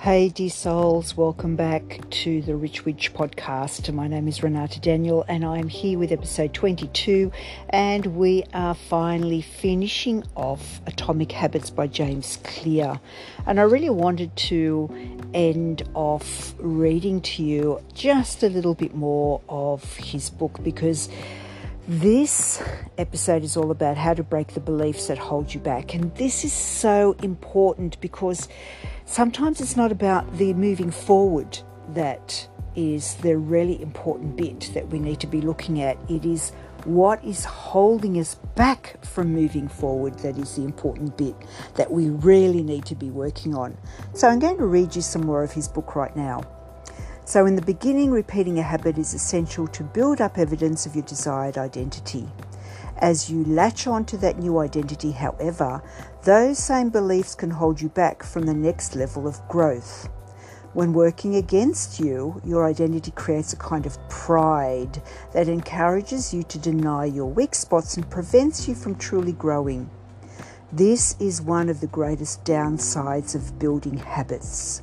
Hey, dear souls, welcome back to the Rich Witch podcast. My name is Renata Daniel, and I'm here with episode 22. And we are finally finishing off Atomic Habits by James Clear. And I really wanted to end off reading to you just a little bit more of his book because this episode is all about how to break the beliefs that hold you back. And this is so important because sometimes it's not about the moving forward that is the really important bit that we need to be looking at. It is what is holding us back from moving forward that is the important bit that we really need to be working on. So I'm going to read you some more of his book right now. So, in the beginning, repeating a habit is essential to build up evidence of your desired identity. As you latch on to that new identity, however, those same beliefs can hold you back from the next level of growth. When working against you, your identity creates a kind of pride that encourages you to deny your weak spots and prevents you from truly growing. This is one of the greatest downsides of building habits.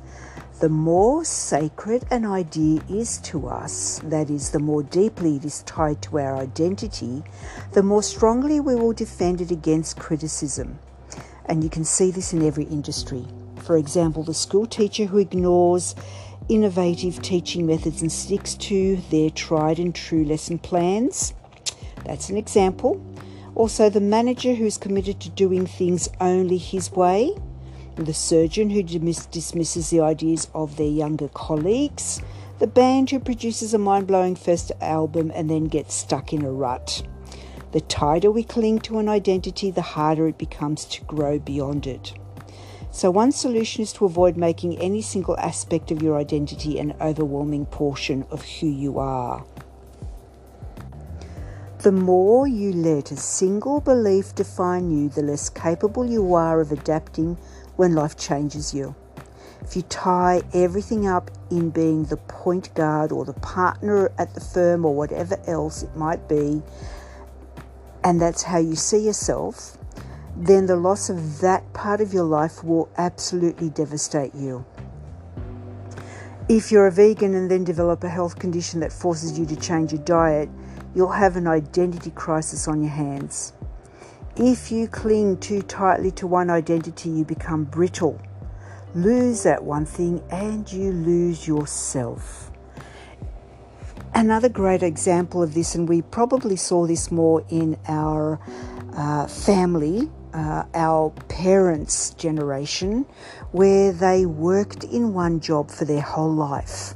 The more sacred an idea is to us, that is, the more deeply it is tied to our identity, the more strongly we will defend it against criticism. And you can see this in every industry. For example, the school teacher who ignores innovative teaching methods and sticks to their tried and true lesson plans. That's an example. Also, the manager who's committed to doing things only his way the surgeon who dismisses the ideas of their younger colleagues, the band who produces a mind blowing first album and then gets stuck in a rut. The tighter we cling to an identity, the harder it becomes to grow beyond it. So, one solution is to avoid making any single aspect of your identity an overwhelming portion of who you are. The more you let a single belief define you, the less capable you are of adapting when life changes you. If you tie everything up in being the point guard or the partner at the firm or whatever else it might be, and that's how you see yourself, then the loss of that part of your life will absolutely devastate you. If you're a vegan and then develop a health condition that forces you to change your diet, you'll have an identity crisis on your hands. If you cling too tightly to one identity, you become brittle. Lose that one thing and you lose yourself. Another great example of this, and we probably saw this more in our uh, family, uh, our parents' generation, where they worked in one job for their whole life.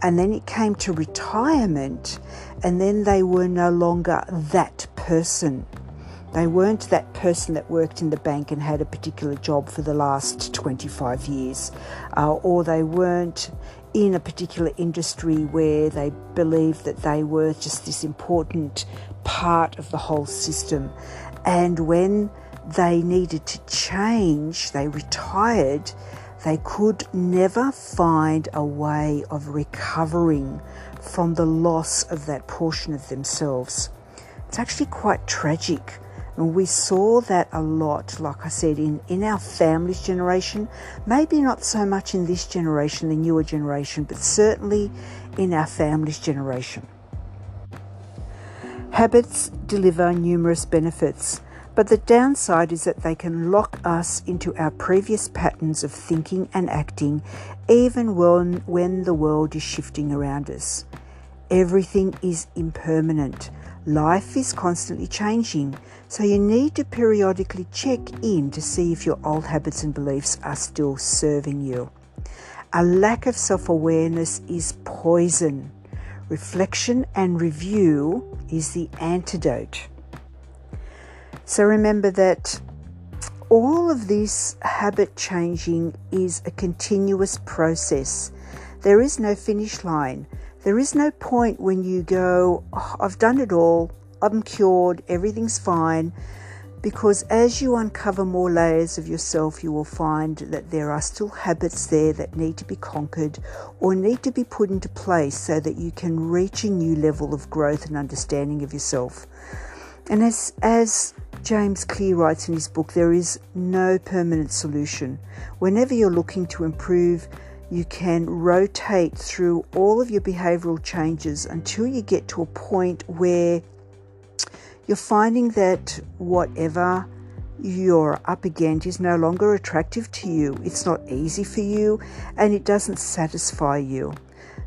And then it came to retirement, and then they were no longer that person. They weren't that person that worked in the bank and had a particular job for the last 25 years, uh, or they weren't in a particular industry where they believed that they were just this important part of the whole system. And when they needed to change, they retired, they could never find a way of recovering from the loss of that portion of themselves. It's actually quite tragic and we saw that a lot, like I said, in, in our family's generation, maybe not so much in this generation, the newer generation, but certainly in our family's generation. Habits deliver numerous benefits, but the downside is that they can lock us into our previous patterns of thinking and acting, even when, when the world is shifting around us. Everything is impermanent. Life is constantly changing, so you need to periodically check in to see if your old habits and beliefs are still serving you. A lack of self awareness is poison. Reflection and review is the antidote. So remember that all of this habit changing is a continuous process. There is no finish line. There is no point when you go, oh, I've done it all, I'm cured, everything's fine. Because as you uncover more layers of yourself, you will find that there are still habits there that need to be conquered or need to be put into place so that you can reach a new level of growth and understanding of yourself. And as, as James Clear writes in his book, there is no permanent solution. Whenever you're looking to improve You can rotate through all of your behavioral changes until you get to a point where you're finding that whatever you're up against is no longer attractive to you. It's not easy for you and it doesn't satisfy you.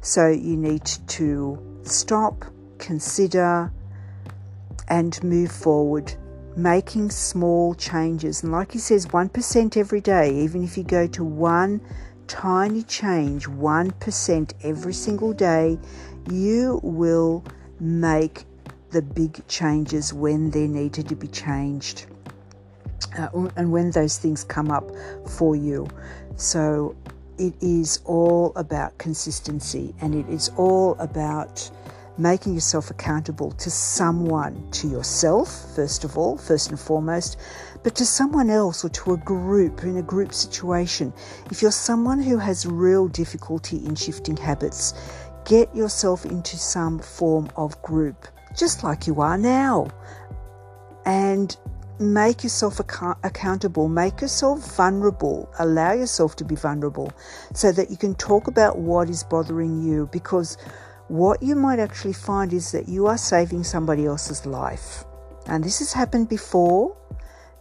So you need to stop, consider, and move forward, making small changes. And like he says, 1% every day, even if you go to one tiny change, 1% every single day, you will make the big changes when they're needed to be changed. Uh, and when those things come up for you. So it is all about consistency and it is all about making yourself accountable to someone, to yourself, first of all, first and foremost, but to someone else or to a group in a group situation. If you're someone who has real difficulty in shifting habits, get yourself into some form of group, just like you are now. And make yourself ac- accountable, make yourself vulnerable, allow yourself to be vulnerable so that you can talk about what is bothering you because what you might actually find is that you are saving somebody else's life. And this has happened before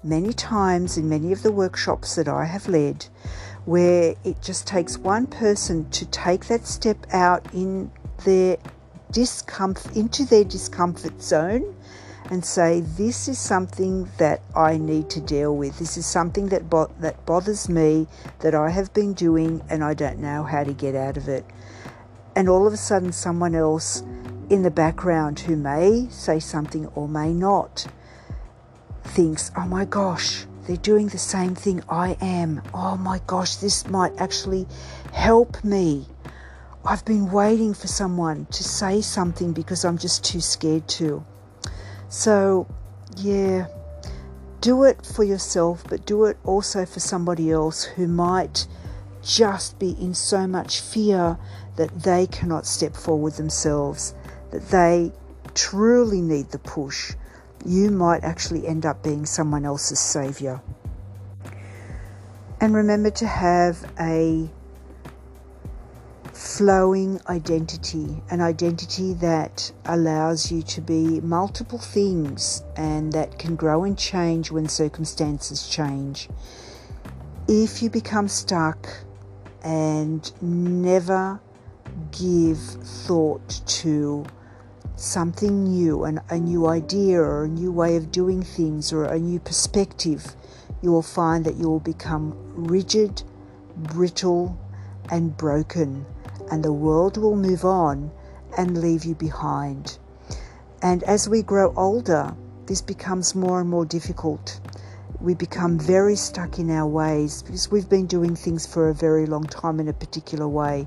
many times in many of the workshops that I have led where it just takes one person to take that step out in their discomfort into their discomfort zone and say, This is something that I need to deal with. This is something that, bo- that bothers me, that I have been doing, and I don't know how to get out of it. And all of a sudden, someone else in the background who may say something or may not thinks, Oh my gosh, they're doing the same thing I am. Oh my gosh, this might actually help me. I've been waiting for someone to say something because I'm just too scared to. So, yeah, do it for yourself, but do it also for somebody else who might just be in so much fear that they cannot step forward themselves, that they truly need the push. You might actually end up being someone else's savior. And remember to have a flowing identity, an identity that allows you to be multiple things and that can grow and change when circumstances change. If you become stuck and never give thought to something new, an, a new idea or a new way of doing things or a new perspective, you will find that you will become rigid, brittle, and broken and the world will move on and leave you behind. And as we grow older, this becomes more and more difficult. We become very stuck in our ways because we've been doing things for a very long time in a particular way.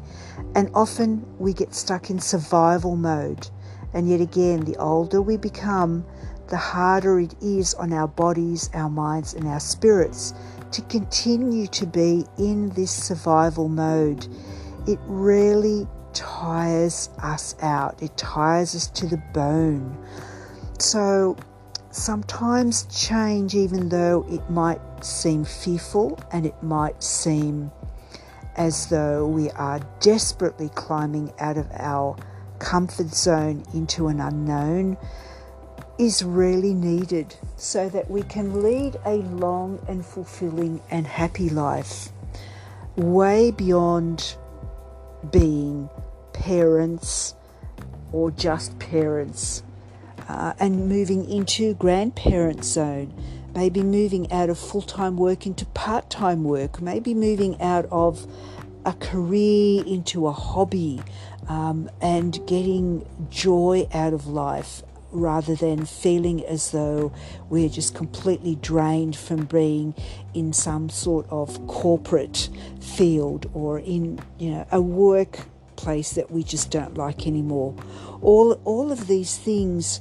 And often we get stuck in survival mode. And yet again, the older we become, the harder it is on our bodies, our minds, and our spirits to continue to be in this survival mode it really tires us out, it tires us to the bone. So sometimes change, even though it might seem fearful and it might seem as though we are desperately climbing out of our comfort zone into an unknown, is really needed so that we can lead a long and fulfilling and happy life way beyond being parents or just parents uh, and moving into grandparent zone, maybe moving out of full time work into part time work, maybe moving out of a career into a hobby um, and getting joy out of life rather than feeling as though we're just completely drained from being in some sort of corporate field or in you know a workplace that we just don't like anymore. All all of these things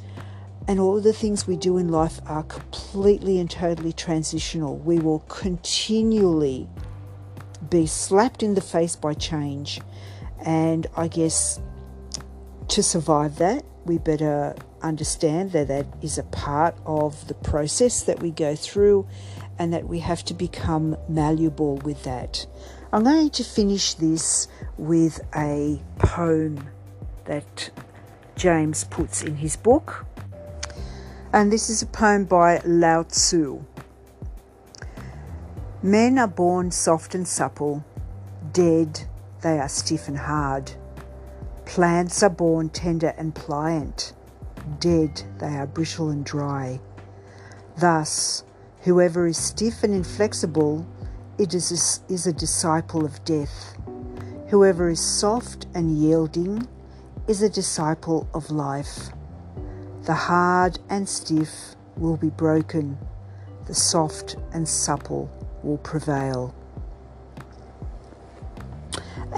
and all of the things we do in life are completely and totally transitional. We will continually be slapped in the face by change and i guess to survive that we better understand that that is a part of the process that we go through and that we have to become malleable with that. I'm going to finish this with a poem that James puts in his book. And this is a poem by Lao Tzu. Men are born soft and supple, dead they are stiff and hard. Plants are born tender and pliant, dead they are brittle and dry. Thus, whoever is stiff and inflexible it is is a disciple of death. Whoever is soft and yielding is a disciple of life. The hard and stiff will be broken, the soft and supple will prevail.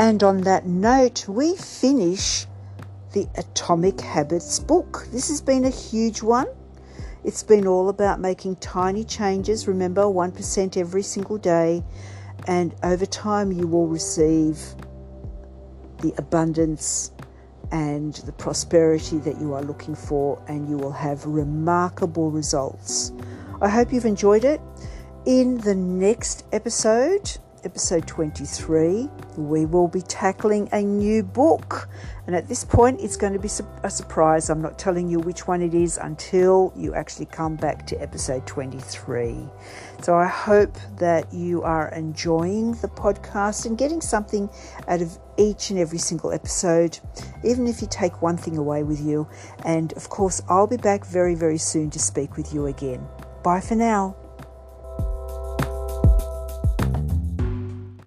And on that note, we finish the Atomic Habits book. This has been a huge one. It's been all about making tiny changes. Remember, 1% every single day. And over time, you will receive the abundance and the prosperity that you are looking for, and you will have remarkable results. I hope you've enjoyed it. In the next episode, episode 23, we will be tackling a new book. And at this point, it's going to be a surprise. I'm not telling you which one it is until you actually come back to episode 23. So I hope that you are enjoying the podcast and getting something out of each and every single episode, even if you take one thing away with you. And of course, I'll be back very, very soon to speak with you again. Bye for now.